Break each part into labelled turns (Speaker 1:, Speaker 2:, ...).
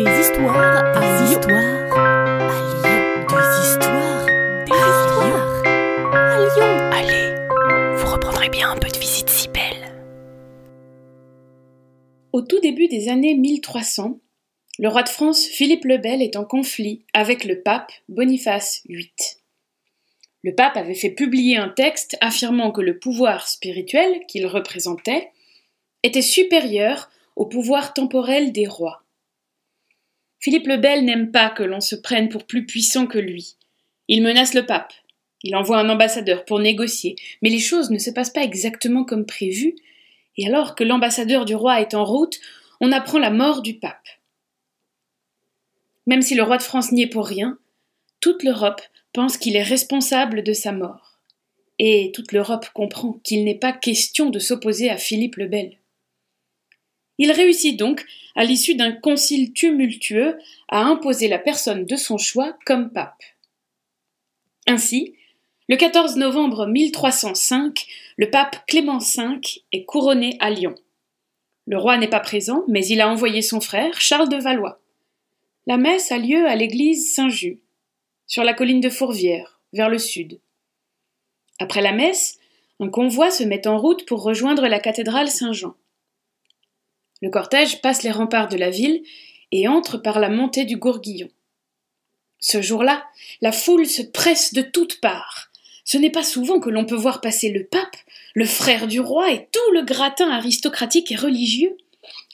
Speaker 1: Des histoires des histoires à Lyon. Des histoires des histoires à Lyon. Allez, vous reprendrez bien un peu de visite si belle.
Speaker 2: Au tout début des années 1300, le roi de France Philippe le Bel est en conflit avec le pape Boniface VIII. Le pape avait fait publier un texte affirmant que le pouvoir spirituel qu'il représentait était supérieur au pouvoir temporel des rois. Philippe le Bel n'aime pas que l'on se prenne pour plus puissant que lui. Il menace le pape. Il envoie un ambassadeur pour négocier, mais les choses ne se passent pas exactement comme prévu, et alors que l'ambassadeur du roi est en route, on apprend la mort du pape. Même si le roi de France n'y est pour rien, toute l'Europe pense qu'il est responsable de sa mort. Et toute l'Europe comprend qu'il n'est pas question de s'opposer à Philippe le Bel. Il réussit donc, à l'issue d'un concile tumultueux, à imposer la personne de son choix comme pape. Ainsi, le 14 novembre 1305, le pape Clément V est couronné à Lyon. Le roi n'est pas présent, mais il a envoyé son frère, Charles de Valois. La messe a lieu à l'église Saint-Just, sur la colline de Fourvière, vers le sud. Après la messe, un convoi se met en route pour rejoindre la cathédrale Saint-Jean. Le cortège passe les remparts de la ville et entre par la montée du Gourguillon. Ce jour-là, la foule se presse de toutes parts. Ce n'est pas souvent que l'on peut voir passer le pape, le frère du roi et tout le gratin aristocratique et religieux.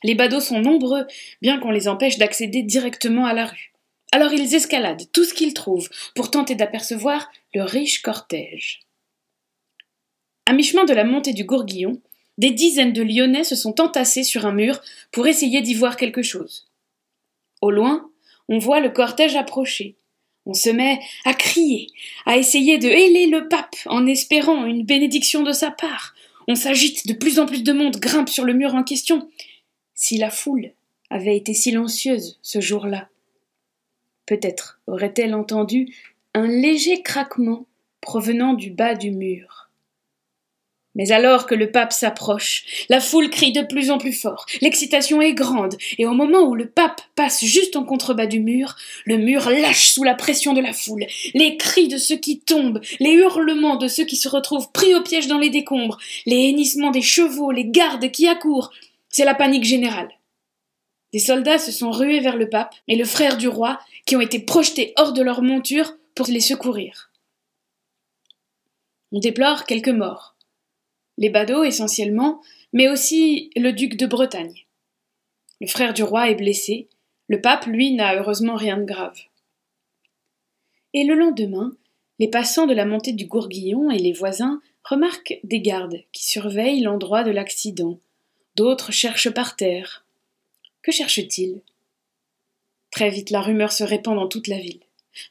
Speaker 2: Les badauds sont nombreux, bien qu'on les empêche d'accéder directement à la rue. Alors ils escaladent tout ce qu'ils trouvent pour tenter d'apercevoir le riche cortège. À mi-chemin de la montée du Gourguillon, des dizaines de Lyonnais se sont entassés sur un mur pour essayer d'y voir quelque chose. Au loin, on voit le cortège approcher. On se met à crier, à essayer de héler le pape en espérant une bénédiction de sa part. On s'agite, de plus en plus de monde grimpe sur le mur en question. Si la foule avait été silencieuse ce jour-là, peut-être aurait-elle entendu un léger craquement provenant du bas du mur. Mais alors que le pape s'approche, la foule crie de plus en plus fort, l'excitation est grande, et au moment où le pape passe juste en contrebas du mur, le mur lâche sous la pression de la foule, les cris de ceux qui tombent, les hurlements de ceux qui se retrouvent pris au piège dans les décombres, les hennissements des chevaux, les gardes qui accourent, c'est la panique générale. Des soldats se sont rués vers le pape et le frère du roi, qui ont été projetés hors de leur monture pour les secourir. On déplore quelques morts les badauds essentiellement, mais aussi le duc de Bretagne. Le frère du roi est blessé, le pape, lui, n'a heureusement rien de grave. Et le lendemain, les passants de la montée du Gourguillon et les voisins remarquent des gardes qui surveillent l'endroit de l'accident. D'autres cherchent par terre. Que cherchent-ils? Très vite, la rumeur se répand dans toute la ville.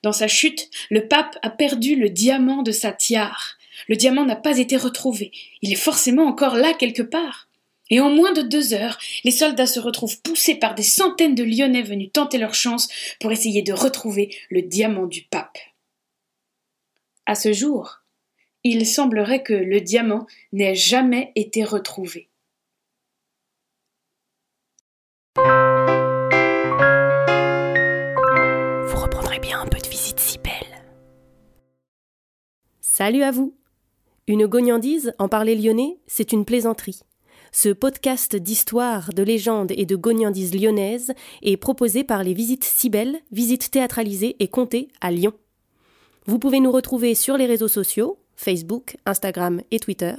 Speaker 2: Dans sa chute, le pape a perdu le diamant de sa tiare, le diamant n'a pas été retrouvé. Il est forcément encore là quelque part. Et en moins de deux heures, les soldats se retrouvent poussés par des centaines de Lyonnais venus tenter leur chance pour essayer de retrouver le diamant du pape. À ce jour, il semblerait que le diamant n'ait jamais été retrouvé.
Speaker 1: Vous reprendrez bien un peu de visite si belle.
Speaker 3: Salut à vous une gognandise, en parler lyonnais, c'est une plaisanterie. Ce podcast d'histoire, de légendes et de gognandises lyonnaises est proposé par les Visites Cybelles, visites théâtralisées et comptées à Lyon. Vous pouvez nous retrouver sur les réseaux sociaux, Facebook, Instagram et Twitter.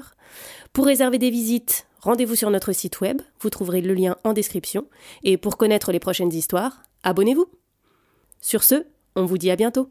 Speaker 3: Pour réserver des visites, rendez-vous sur notre site web, vous trouverez le lien en description. Et pour connaître les prochaines histoires, abonnez-vous. Sur ce, on vous dit à bientôt.